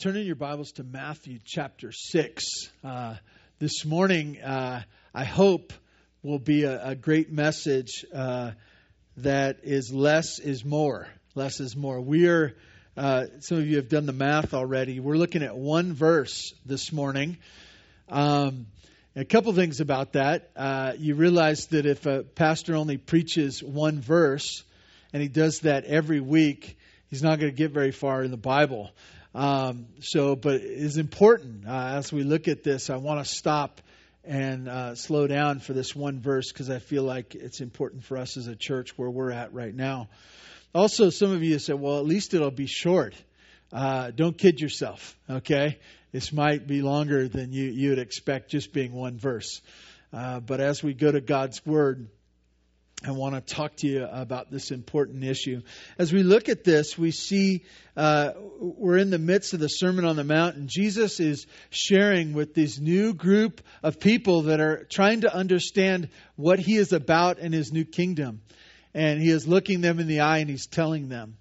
Turn in your Bibles to Matthew chapter 6. Uh, this morning, uh, I hope, will be a, a great message uh, that is less is more. Less is more. We are, uh, some of you have done the math already. We're looking at one verse this morning. Um, a couple things about that. Uh, you realize that if a pastor only preaches one verse, and he does that every week, he's not going to get very far in the Bible. Um, so, but it is important uh, as we look at this. I want to stop and uh, slow down for this one verse because I feel like it's important for us as a church where we're at right now. Also, some of you said, well, at least it'll be short. Uh, don't kid yourself, okay? This might be longer than you, you would expect just being one verse. Uh, but as we go to God's Word, I want to talk to you about this important issue. As we look at this, we see uh, we're in the midst of the Sermon on the Mount, and Jesus is sharing with this new group of people that are trying to understand what he is about in his new kingdom. And he is looking them in the eye and he's telling them.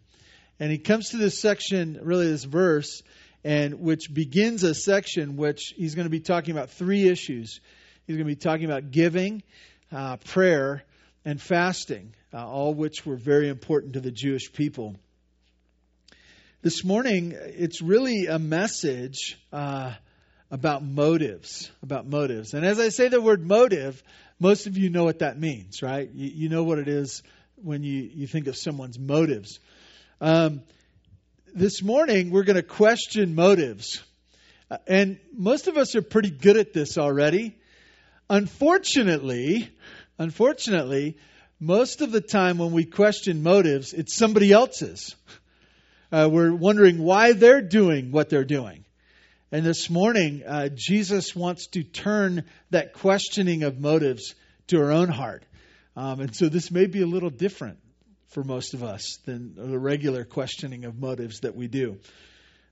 And he comes to this section, really this verse, and which begins a section which he's going to be talking about three issues. He's going to be talking about giving, uh, prayer, and fasting, uh, all which were very important to the Jewish people. This morning, it's really a message uh, about motives, about motives. And as I say the word motive, most of you know what that means, right? You, you know what it is when you, you think of someone's motives. Um, this morning, we're going to question motives. Uh, and most of us are pretty good at this already. Unfortunately, Unfortunately, most of the time when we question motives, it's somebody else's. Uh, we're wondering why they're doing what they're doing. And this morning, uh, Jesus wants to turn that questioning of motives to our own heart. Um, and so this may be a little different for most of us than the regular questioning of motives that we do.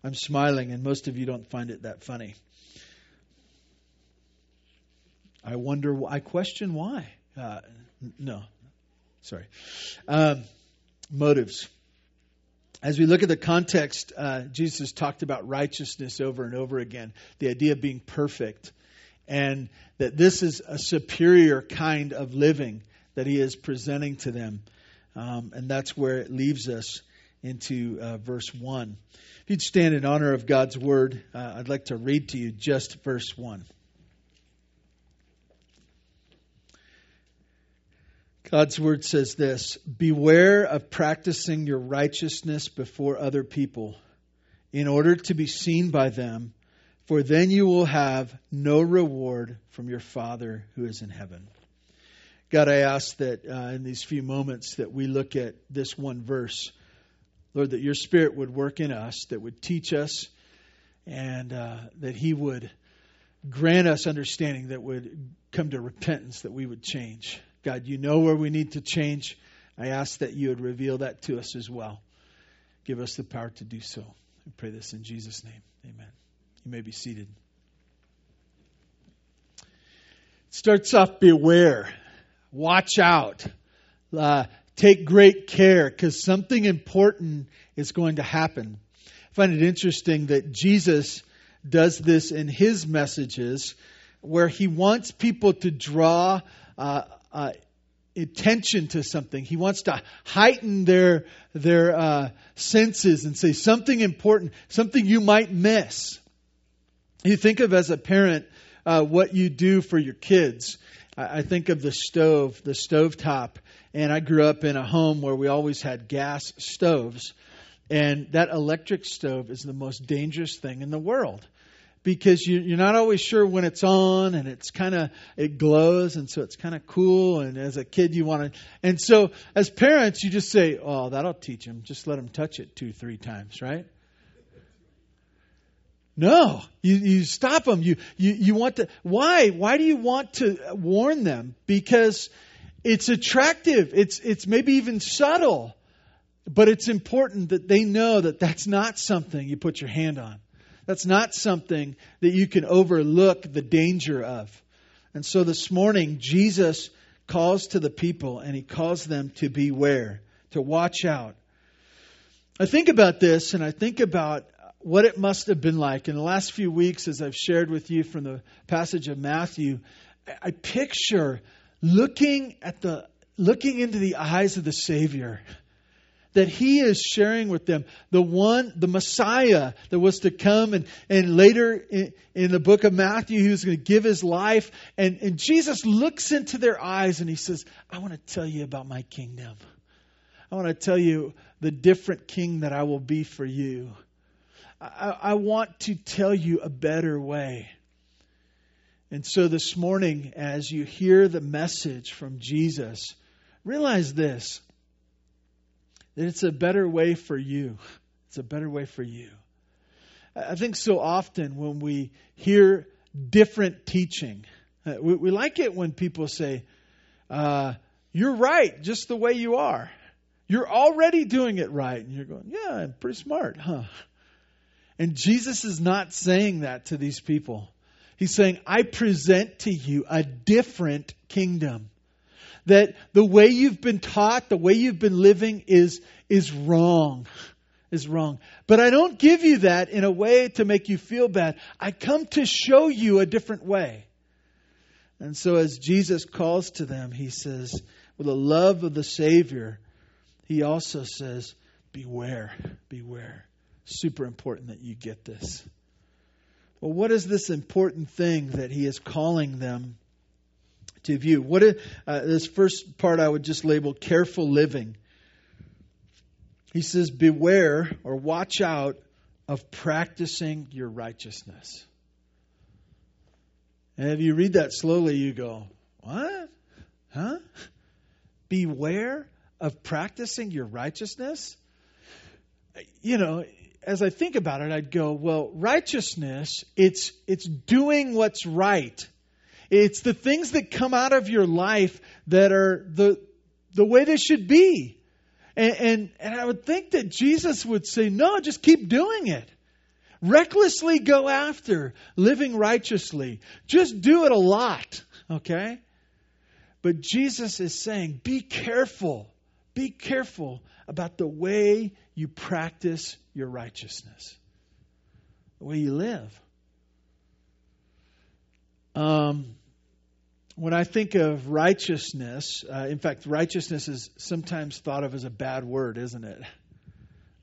I'm smiling, and most of you don't find it that funny. I wonder, I question why. Uh, no, sorry. Um, motives. As we look at the context, uh, Jesus talked about righteousness over and over again, the idea of being perfect, and that this is a superior kind of living that he is presenting to them. Um, and that's where it leaves us into uh, verse 1. If you'd stand in honor of God's word, uh, I'd like to read to you just verse 1. God's word says this Beware of practicing your righteousness before other people in order to be seen by them, for then you will have no reward from your Father who is in heaven. God, I ask that uh, in these few moments that we look at this one verse, Lord, that your Spirit would work in us, that would teach us, and uh, that He would grant us understanding that would come to repentance, that we would change. God, you know where we need to change. I ask that you would reveal that to us as well. Give us the power to do so. I pray this in Jesus' name. Amen. You may be seated. It starts off beware, watch out, uh, take great care, because something important is going to happen. I find it interesting that Jesus does this in his messages where he wants people to draw uh, uh, attention to something. He wants to heighten their their uh, senses and say something important, something you might miss. You think of as a parent uh, what you do for your kids. I, I think of the stove, the stove top, and I grew up in a home where we always had gas stoves. And that electric stove is the most dangerous thing in the world because you, are not always sure when it's on and it's kind of it glows and so it's kind of cool and as a kid you want to and so as parents you just say oh that'll teach him. Just let him touch it two three times right? No. You, you stop them. You, you you want to why? Why do you want to warn them? Because it's attractive. It's it's maybe even subtle but it's important that they know that that's not something you put your hand on that's not something that you can overlook the danger of. And so this morning, Jesus calls to the people and he calls them to beware, to watch out. I think about this and I think about what it must have been like. In the last few weeks, as I've shared with you from the passage of Matthew, I picture looking at the looking into the eyes of the Savior that he is sharing with them. The one the messiah that was to come and, and later in, in the book of matthew he was going to give his life. And, and jesus looks into their eyes and he says i want to tell you about my kingdom. I want to tell you the different king that i will be for you. I, I want to tell you a better way. And so this morning as you hear the message from jesus realize this it's a better way for you. It's a better way for you. I think so often when we hear different teaching, uh, we, we like it when people say, uh, You're right, just the way you are. You're already doing it right. And you're going, Yeah, I'm pretty smart, huh? And Jesus is not saying that to these people. He's saying, I present to you a different kingdom that the way you've been taught, the way you've been living is, is wrong. Is wrong. But I don't give you that in a way to make you feel bad. I come to show you a different way. And so as Jesus calls to them, he says, with the love of the Savior, he also says, Beware, beware. Super important that you get this. Well, what is this important thing that he is calling them to view. What is, uh, this first part I would just label careful living. He says, Beware or watch out of practicing your righteousness. And if you read that slowly, you go, What? Huh? Beware of practicing your righteousness? You know, as I think about it, I'd go, well, righteousness, it's it's doing what's right. It's the things that come out of your life that are the, the way they should be. And, and, and I would think that Jesus would say, no, just keep doing it. Recklessly go after living righteously. Just do it a lot, okay? But Jesus is saying, be careful. Be careful about the way you practice your righteousness, the way you live. Um, when I think of righteousness, uh, in fact, righteousness is sometimes thought of as a bad word, isn't it?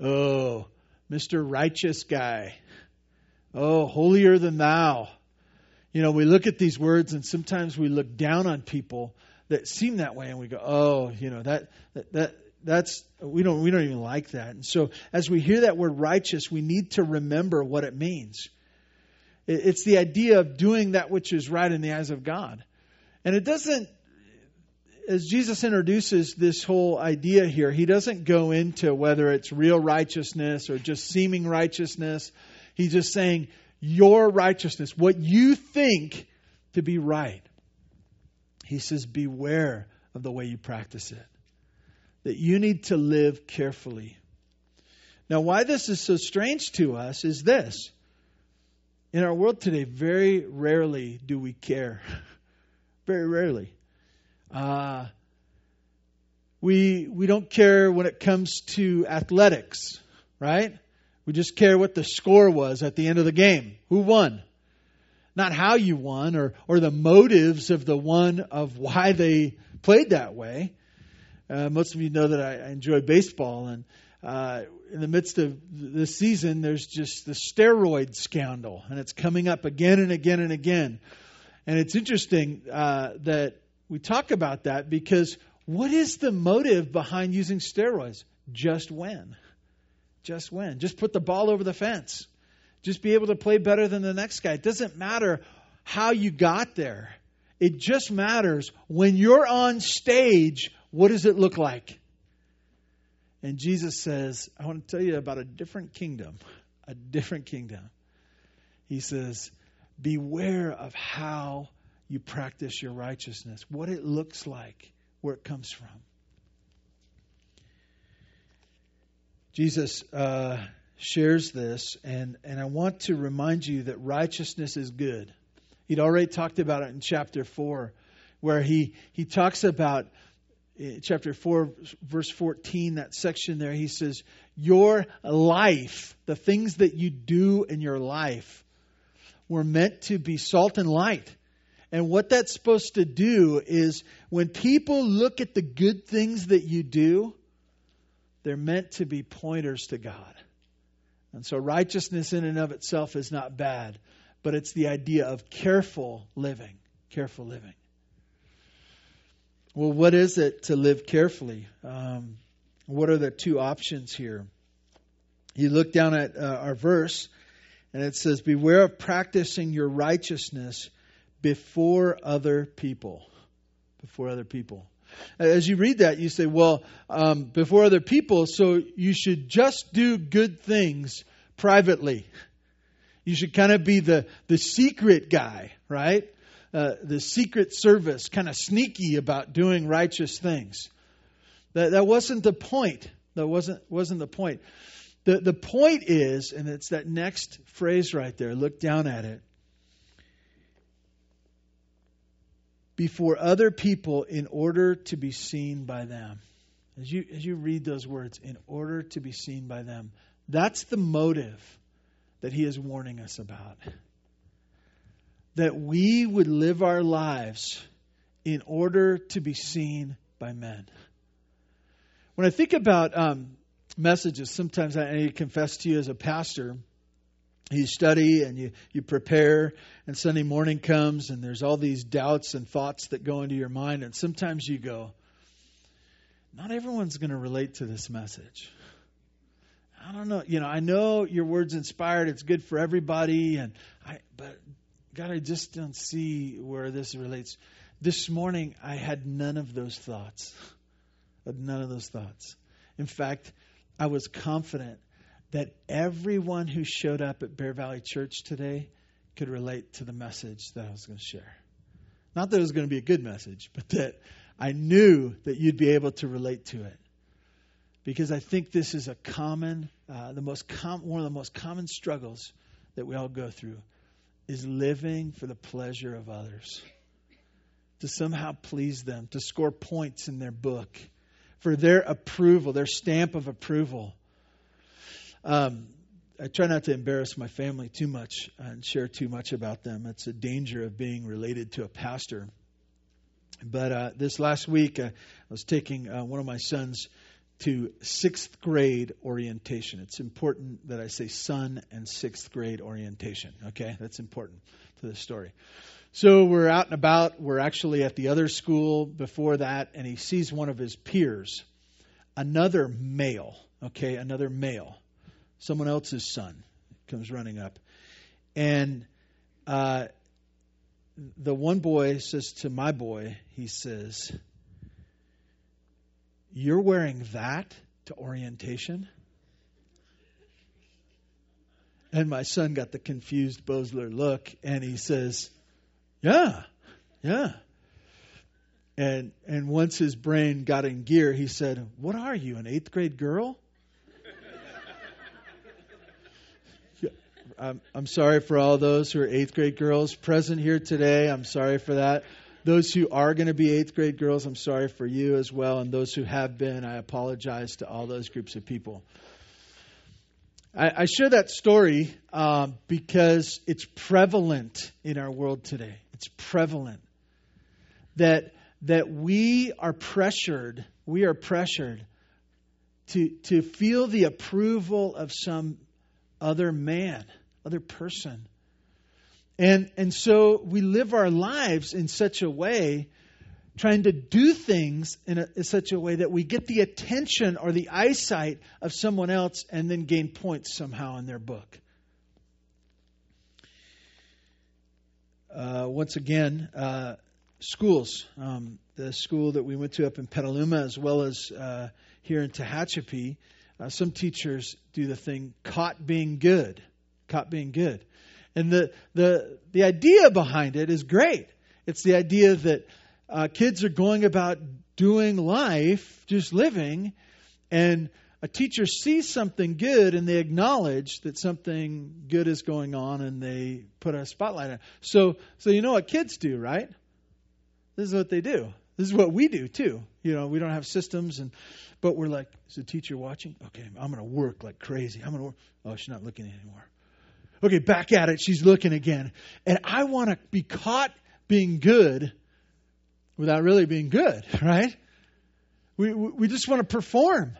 Oh, Mr. Righteous Guy. Oh, holier than thou. You know, we look at these words and sometimes we look down on people that seem that way and we go, oh, you know, that, that, that that's we don't we don't even like that. And so as we hear that word righteous, we need to remember what it means. It's the idea of doing that which is right in the eyes of God. And it doesn't, as Jesus introduces this whole idea here, he doesn't go into whether it's real righteousness or just seeming righteousness. He's just saying, your righteousness, what you think to be right. He says, beware of the way you practice it. That you need to live carefully. Now, why this is so strange to us is this in our world today, very rarely do we care. very rarely. Uh, we, we don't care when it comes to athletics, right? We just care what the score was at the end of the game. Who won? Not how you won or, or the motives of the one of why they played that way. Uh, most of you know that I, I enjoy baseball, and uh, in the midst of the season, there's just the steroid scandal, and it's coming up again and again and again. And it's interesting uh, that we talk about that because what is the motive behind using steroids? Just when? Just when? Just put the ball over the fence. Just be able to play better than the next guy. It doesn't matter how you got there. It just matters when you're on stage, what does it look like? And Jesus says, I want to tell you about a different kingdom, a different kingdom. He says, Beware of how you practice your righteousness, what it looks like, where it comes from. Jesus uh, shares this, and, and I want to remind you that righteousness is good. He'd already talked about it in chapter 4, where he, he talks about Uh, chapter 4, verse 14, that section there, he says, Your life, the things that you do in your life, were meant to be salt and light. And what that's supposed to do is when people look at the good things that you do, they're meant to be pointers to God. And so righteousness in and of itself is not bad, but it's the idea of careful living. Careful living. Well, what is it to live carefully? Um, what are the two options here? You look down at uh, our verse, and it says, Beware of practicing your righteousness before other people. Before other people. As you read that, you say, Well, um, before other people, so you should just do good things privately. You should kind of be the, the secret guy, right? Uh, the secret service, kind of sneaky about doing righteous things. That, that wasn't the point. That wasn't, wasn't the point. The, the point is, and it's that next phrase right there, look down at it. Before other people, in order to be seen by them. As you, as you read those words, in order to be seen by them, that's the motive that he is warning us about that we would live our lives in order to be seen by men. When I think about um, messages, sometimes I, I confess to you as a pastor, you study and you, you prepare, and Sunday morning comes, and there's all these doubts and thoughts that go into your mind, and sometimes you go, Not everyone's going to relate to this message. I don't know. You know, I know your word's inspired. It's good for everybody, and I. But God, I just don't see where this relates. This morning, I had none of those thoughts. None of those thoughts. In fact, I was confident that everyone who showed up at Bear Valley Church today could relate to the message that I was going to share. Not that it was going to be a good message, but that I knew that you'd be able to relate to it. Because I think this is a common, uh, the most com- one of the most common struggles that we all go through is living for the pleasure of others, to somehow please them, to score points in their book, for their approval, their stamp of approval. Um, I try not to embarrass my family too much and share too much about them. It's a danger of being related to a pastor. But uh, this last week, uh, I was taking uh, one of my sons to sixth grade orientation. It's important that I say son and sixth grade orientation. Okay, that's important to the story. So we're out and about. We're actually at the other school before that, and he sees one of his peers, another male. Okay, another male, someone else's son, comes running up, and uh, the one boy says to my boy, he says you're wearing that to orientation? And my son got the confused Bosler look and he says, Yeah, yeah. And and once his brain got in gear, he said, What are you, an eighth grade girl? I'm, I'm sorry for all those who are eighth grade girls present here today. I'm sorry for that. Those who are going to be eighth grade girls, I'm sorry for you as well. And those who have been, I apologize to all those groups of people. I, I share that story um, because it's prevalent in our world today. It's prevalent that that we are pressured. We are pressured to to feel the approval of some other man, other person. And, and so we live our lives in such a way, trying to do things in, a, in such a way that we get the attention or the eyesight of someone else and then gain points somehow in their book. Uh, once again, uh, schools. Um, the school that we went to up in Petaluma, as well as uh, here in Tehachapi, uh, some teachers do the thing caught being good. Caught being good. And the, the, the idea behind it is great. It's the idea that uh, kids are going about doing life, just living, and a teacher sees something good and they acknowledge that something good is going on and they put a spotlight on it. So, so you know what kids do, right? This is what they do. This is what we do too. You know, we don't have systems, and but we're like, is the teacher watching? Okay, I'm going to work like crazy. I'm going to work. Oh, she's not looking anymore. Okay, back at it. She's looking again, and I want to be caught being good without really being good, right? We we just want to perform.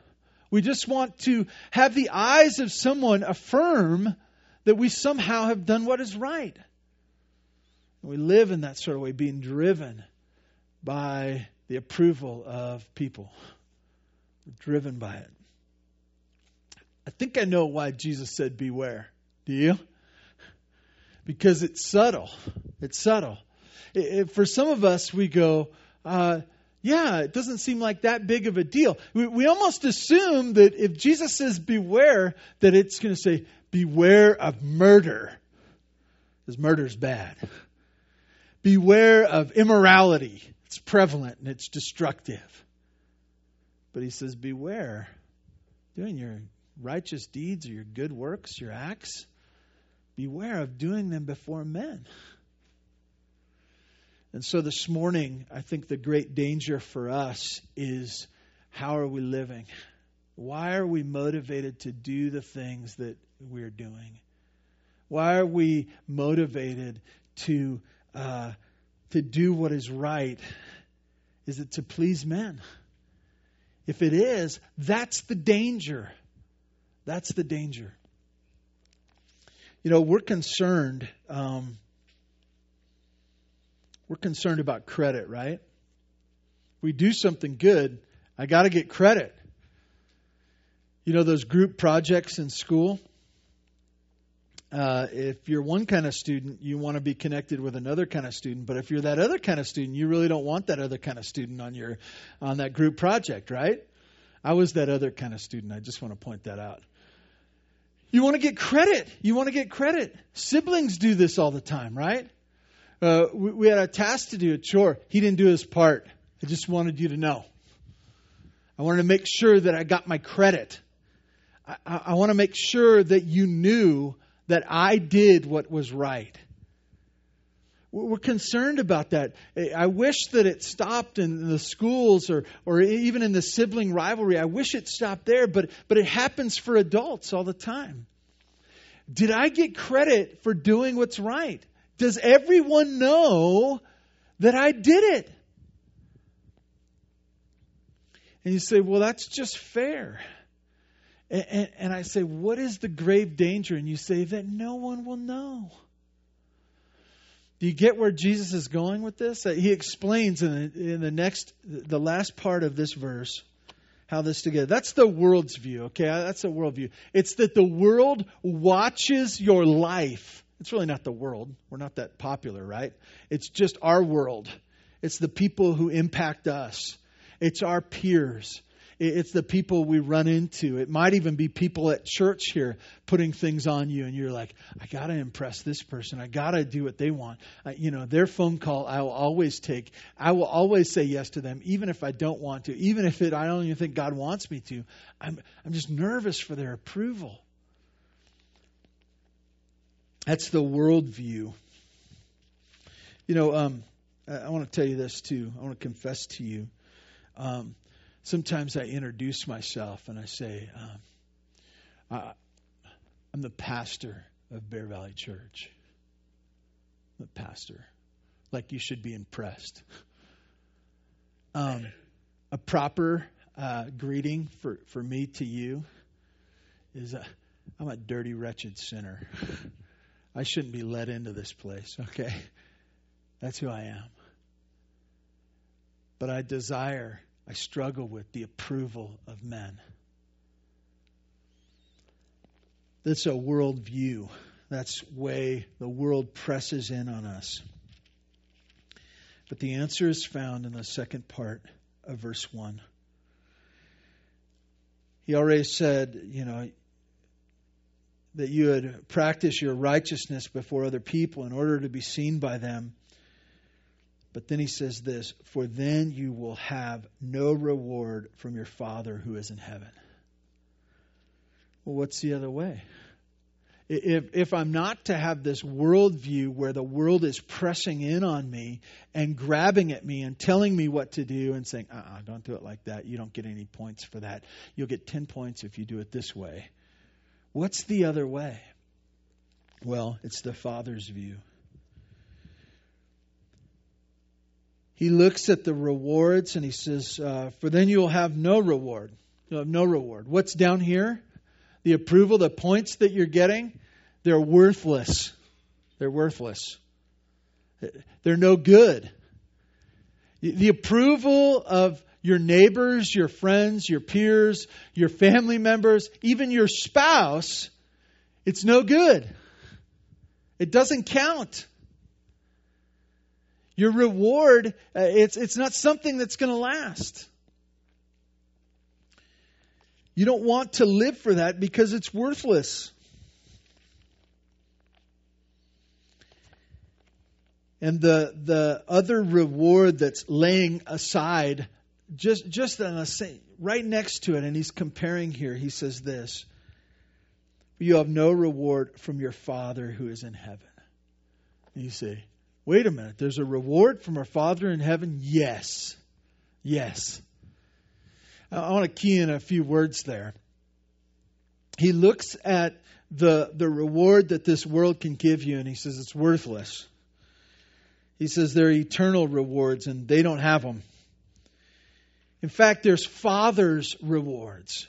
We just want to have the eyes of someone affirm that we somehow have done what is right. We live in that sort of way, being driven by the approval of people. We're driven by it. I think I know why Jesus said, Beware. Do you? Because it's subtle. It's subtle. It, it, for some of us, we go, uh, yeah, it doesn't seem like that big of a deal. We, we almost assume that if Jesus says beware, that it's going to say, beware of murder, because murder's bad. Beware of immorality. It's prevalent and it's destructive. But he says, beware doing your righteous deeds or your good works, your acts. Beware of doing them before men. And so this morning, I think the great danger for us is how are we living? Why are we motivated to do the things that we're doing? Why are we motivated to uh, to do what is right? Is it to please men? If it is, that's the danger. That's the danger. You know, we're concerned. Um, we're concerned about credit, right? We do something good, I got to get credit. You know, those group projects in school? Uh, if you're one kind of student, you want to be connected with another kind of student. But if you're that other kind of student, you really don't want that other kind of student on your on that group project, right? I was that other kind of student. I just want to point that out. You want to get credit. You want to get credit. Siblings do this all the time, right? Uh, we, we, had a task to do, a chore. He didn't do his part. I just wanted you to know. I wanted to make sure that I got my credit. I, I, I want to make sure that you knew that I did what was right. We're concerned about that. I wish that it stopped in the schools or, or even in the sibling rivalry. I wish it stopped there, but, but it happens for adults all the time. Did I get credit for doing what's right? Does everyone know that I did it? And you say, well, that's just fair. And, and, and, I say, what is the grave danger? And you say, that no one will know. Do you get where Jesus is going with this? Uh, he explains in the, in the next, the last part of this verse, how this together. That's the world's view, okay? Uh, that's the world view. It's that the world watches your life it's really not the world. We're not that popular, right? It's just our world. It's the people who impact us. It's our peers. It's the people we run into. It might even be people at church here putting things on you, and you're like, I got to impress this person. I got to do what they want. you know, their phone call I will always take. I will always say yes to them, even if I don't want to, even if it, I don't even think God wants me to. I'm, I'm just nervous for their approval. That's the worldview. You know, um, I, I want to tell you this too. I want to confess to you. Um, sometimes I introduce myself and I say, um, I, I'm the pastor of Bear Valley Church. The pastor. Like you should be impressed. Um, a proper uh, greeting for, for me to you is "I'm a dirty, wretched sinner. I shouldn't be let into this place, okay? That's who I am. But I desire, I struggle with the approval of men. That's a worldview. That's way the world presses in on us. But the answer is found in the second part of verse 1. He already said, you know, that you would practice your righteousness before other people in order to be seen by them. But then he says this For then you will have no reward from your Father who is in heaven. Well, what's the other way? if, if I'm not to have this worldview where the world is pressing in on me and grabbing at me and telling me what to do and saying, uh uh-uh, don't do it like that. You don't get any points for that. You'll get 10 points if you do it this way. What's the other way? Well, it's the Father's view. He looks at the rewards and he says, uh, For then you will have no reward. You'll have no reward. What's down here? The approval, the points that you're getting, they're worthless. They're worthless. They're no good. The approval of your neighbors, your friends, your peers, your family members, even your spouse, it's no good. It doesn't count. Your reward, uh, it's, it's not something that's going to last. You don't want to live for that because it's worthless. And the the other reward that's laying aside, just just on a, right next to it, and he's comparing here. He says this: "You have no reward from your Father who is in heaven." And you say, "Wait a minute. There's a reward from our Father in heaven." Yes, yes. I want to key in a few words there. He looks at the the reward that this world can give you, and he says it's worthless. He says they're eternal rewards and they don't have them. In fact, there's Father's rewards.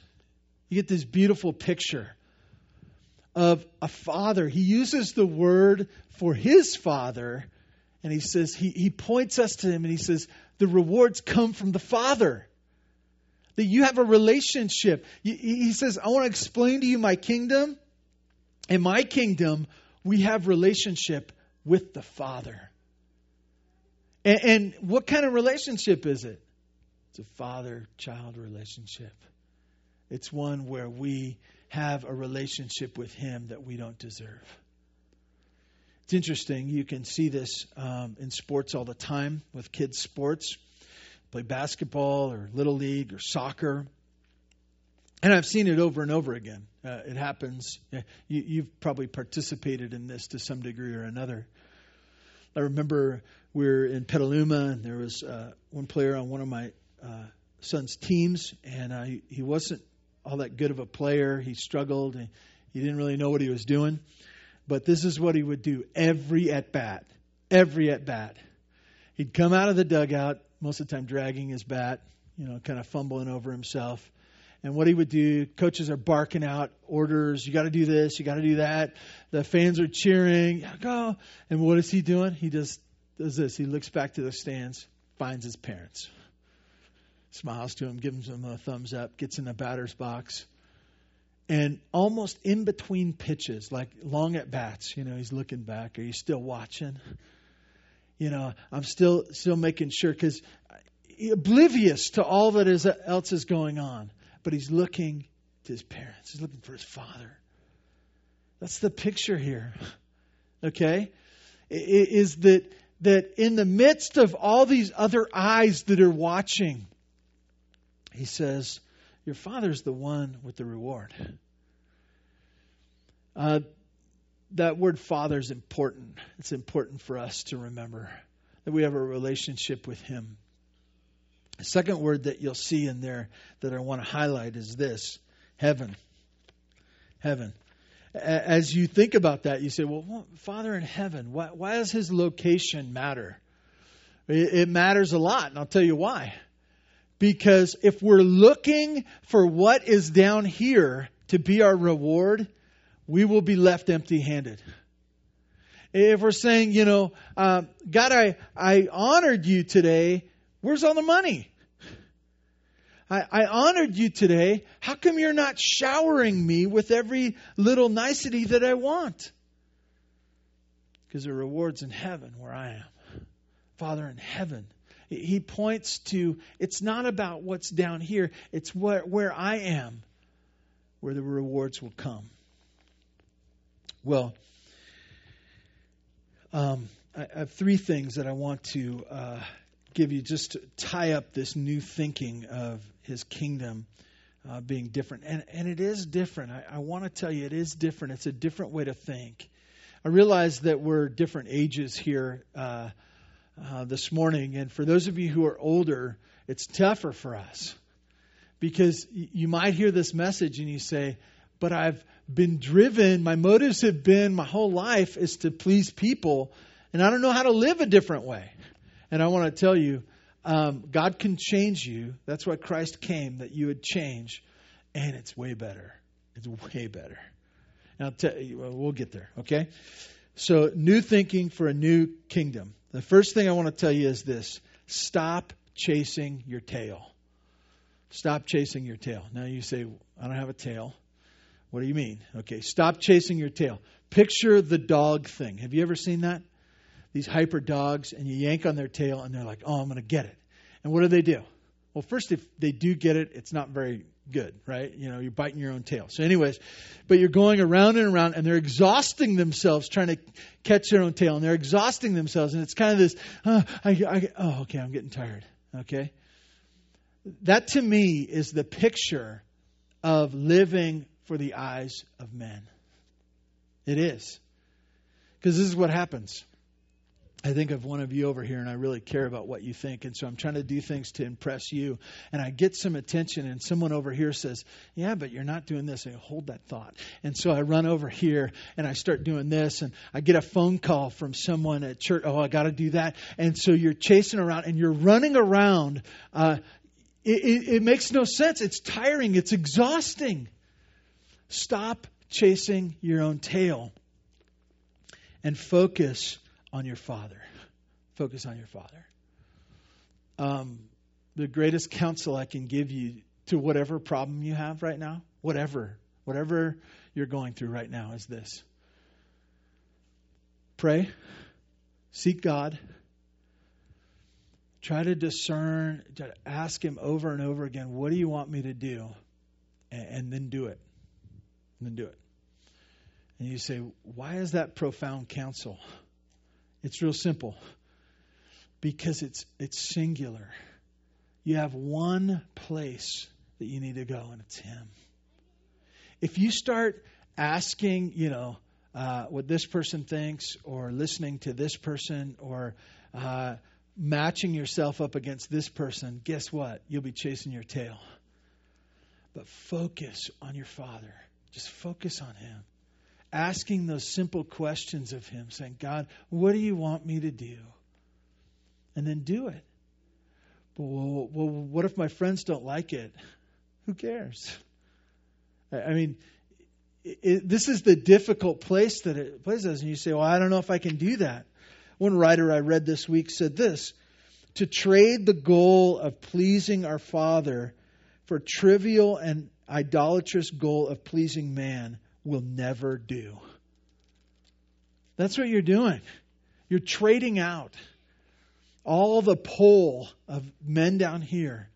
You get this beautiful picture of a father. He uses the word for his father, and he says, he, he points us to him and he says, the rewards come from the Father. That you have a relationship. He says, I want to explain to you my kingdom. In my kingdom, we have relationship with the Father. And, and what kind of relationship is it? It's a father child relationship. It's one where we have a relationship with Him that we don't deserve. It's interesting. You can see this um, in sports all the time with kids' sports. Play basketball or little league or soccer. And I've seen it over and over again. Uh, it happens. You, you've probably participated in this to some degree or another. I remember we were in Petaluma, and there was uh, one player on one of my uh, son's teams, and uh, he, he wasn't all that good of a player. He struggled, and he didn't really know what he was doing. But this is what he would do every at bat. Every at bat. He'd come out of the dugout, most of the time dragging his bat, you know, kind of fumbling over himself. And what he would do, coaches are barking out orders, you got to do this, you got to do that. The fans are cheering, go. And what is he doing? He just does this. He looks back to the stands, finds his parents, smiles to him, gives him a thumbs up, gets in the batter's box. And almost in between pitches, like long at bats, you know, he's looking back. Are you still watching? You know, I'm still still making sure because he's oblivious to all that is else is going on, but he's looking to his parents. He's looking for his father. That's the picture here. Okay, is that that in the midst of all these other eyes that are watching, he says, Your Father's the one with the reward. Uh, that word father is important. It's important for us to remember that we have a relationship with him. The second word that you'll see in there that I want to highlight is this heaven. Heaven as you think about that, you say, well, Father in heaven, why, why does his location matter? It, it matters a lot, and I'll tell you why. Because if we're looking for what is down here to be our reward, we will be left empty handed. If we're saying, you know, uh, God, I, I honored you today, where's all the money? I, I honored you today. How come you're not showering me with every little nicety that I want? Because the reward's in heaven where I am. Father in heaven. He points to it's not about what's down here, it's where, where I am, where the rewards will come. Well, um, I have three things that I want to uh, give you just to tie up this new thinking of his kingdom uh, being different. And, and it is different. I, I want to tell you, it is different. It's a different way to think. I realize that we're different ages here uh, uh, this morning. And for those of you who are older, it's tougher for us because you might hear this message and you say, but I've been driven, my motives have been my whole life is to please people, and I don't know how to live a different way. And I want to tell you, um, God can change you. That's why Christ came, that you would change, and it's way better. It's way better. And I'll tell you, well, we'll get there, okay? So, new thinking for a new kingdom. The first thing I want to tell you is this stop chasing your tail. Stop chasing your tail. Now you say, I don't have a tail. What do you mean? Okay, stop chasing your tail. Picture the dog thing. Have you ever seen that? These hyper dogs, and you yank on their tail, and they're like, oh, I'm going to get it. And what do they do? Well, first, if they do get it, it's not very good, right? You know, you're biting your own tail. So, anyways, but you're going around and around, and they're exhausting themselves trying to catch their own tail, and they're exhausting themselves, and it's kind of this, oh, I, I, oh okay, I'm getting tired. Okay, that to me is the picture of living for the eyes of men. It is. Because this is what happens. I think of one of you over here, and I really care about what you think. And so I'm trying to do things to impress you. And I get some attention, and someone over here says, Yeah, but you're not doing this. And I hold that thought. And so I run over here, and I start doing this. And I get a phone call from someone at church. Oh, I got to do that. And so you're chasing around, and you're running around. Uh, it, it, it makes no sense. It's tiring, it's exhausting. Stop chasing your own tail and focus on your Father. Focus on your Father. Um, the greatest counsel I can give you to whatever problem you have right now, whatever, whatever you're going through right now, is this pray, seek God, try to discern, try to ask Him over and over again, what do you want me to do? And, and then do it then do it. And you say, why is that profound counsel? It's real simple. Because it's it's singular. You have one place that you need to go, and it's Him. If you start asking, you know, uh, what this person thinks, or listening to this person, or uh, matching yourself up against this person, guess what? You'll be chasing your tail. But focus on your Father. Just focus on Him. Asking those simple questions of Him, saying, God, what do you want me to do? And then do it. Well, well what if my friends don't like it? Who cares? I mean, it, this is the difficult place that it places. Us. And you say, well, I don't know if I can do that. One writer I read this week said this to trade the goal of pleasing our Father for trivial and idolatrous goal of pleasing man will never do. That's what you're doing. You're trading out all the pull of men down here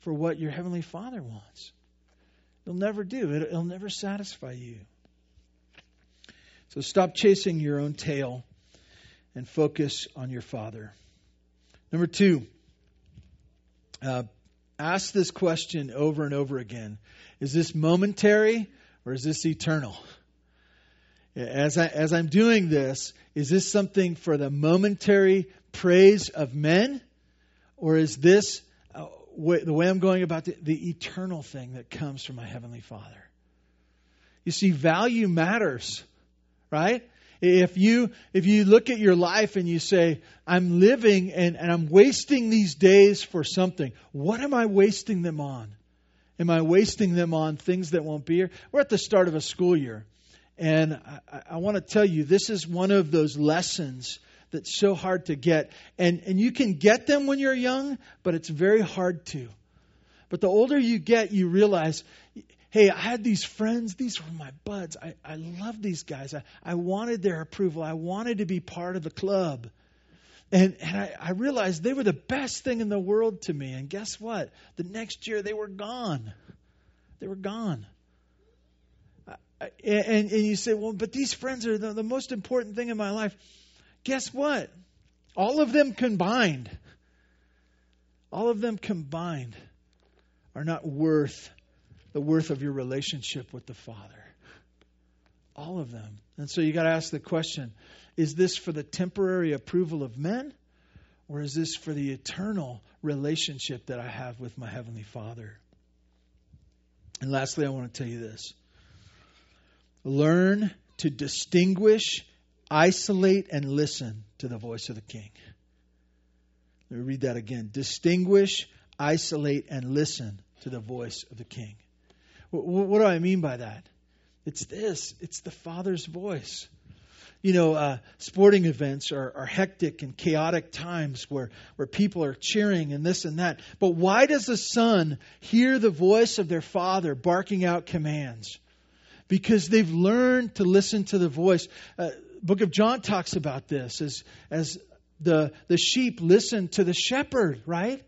for what your Heavenly Father wants. It'll never do, it'll never satisfy you. So stop chasing your own tail and focus on your Father. Number two, uh, ask this question over and over again is this momentary or is this eternal? As, I, as I'm doing this, is this something for the momentary praise of men? Or is this uh, the way I'm going about the, the eternal thing that comes from my Heavenly Father? You see, value matters, right? If you if you look at your life and you say, I'm living and, and I'm wasting these days for something, what am I wasting them on? Am I wasting them on things that won't be here? We're at the start of a school year. And I, I want to tell you, this is one of those lessons that's so hard to get. And, and you can get them when you're young, but it's very hard to. But the older you get, you realize, hey, I had these friends. These were my buds. I, I love these guys. I, I wanted their approval. I wanted to be part of the club. And, and I, I realized they were the best thing in the world to me. And guess what? The next year they were gone. They were gone. And, and you say, well, but these friends are the, the most important thing in my life. Guess what? All of them combined, all of them combined are not worth the worth of your relationship with the Father. All of them. And so you got to ask the question is this for the temporary approval of men, or is this for the eternal relationship that I have with my Heavenly Father? And lastly, I want to tell you this learn to distinguish, isolate, and listen to the voice of the King. Let me read that again. Distinguish, isolate, and listen to the voice of the King. What, do I mean by that? It's this it's the Father's voice. You know, uh, sporting events are, are hectic and chaotic times where, where people are cheering and this and that. But why does the son hear the voice of their father barking out commands? Because they've learned to listen to the voice. Uh, Book of John talks about this as, as the, the sheep listen to the shepherd, right?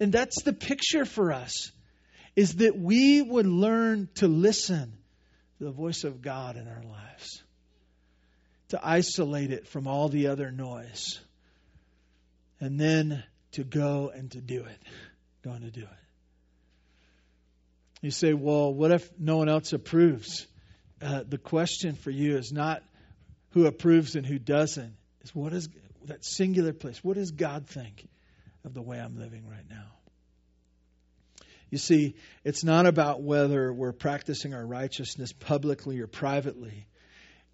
And that's the picture for us, is that we would learn to listen to the voice of God in our lives, to isolate it from all the other noise, and then to go and to do it. Going to do it. You say, well, what if no one else approves? Uh, the question for you is not who approves and who doesn't, is what is that singular place. What does God think of the way I'm living right now? You see, it's not about whether we're practicing our righteousness publicly or privately.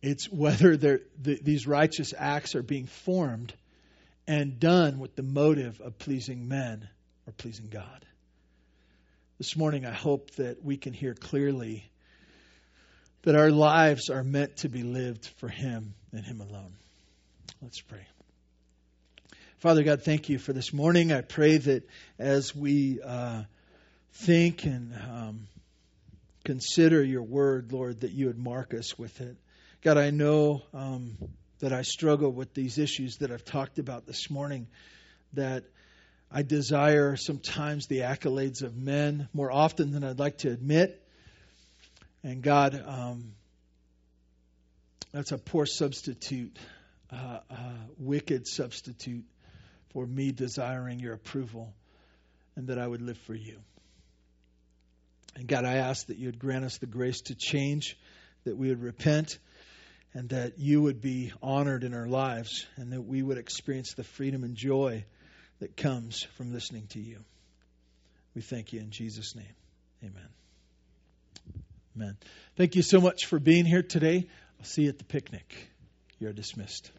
It's whether the, these righteous acts are being formed and done with the motive of pleasing men or pleasing God. This morning, I hope that we can hear clearly that our lives are meant to be lived for Him and Him alone. Let's pray. Father God, thank you for this morning. I pray that as we uh, think and um, consider your word, Lord, that you would mark us with it. God, I know um, that I struggle with these issues that I've talked about this morning, that I desire sometimes the accolades of men more often than I'd like to admit. And God, um, that's a poor substitute, uh, uh, wicked substitute for me desiring your approval and that I would live for you. And God, I ask that you would grant us the grace to change, that we would repent, and that you would be honored in our lives, and that we would experience the freedom and joy that comes from listening to you. We thank you in Jesus' name. Amen. Amen. Thank you so much for being here today. I'll see you at the picnic. You're dismissed.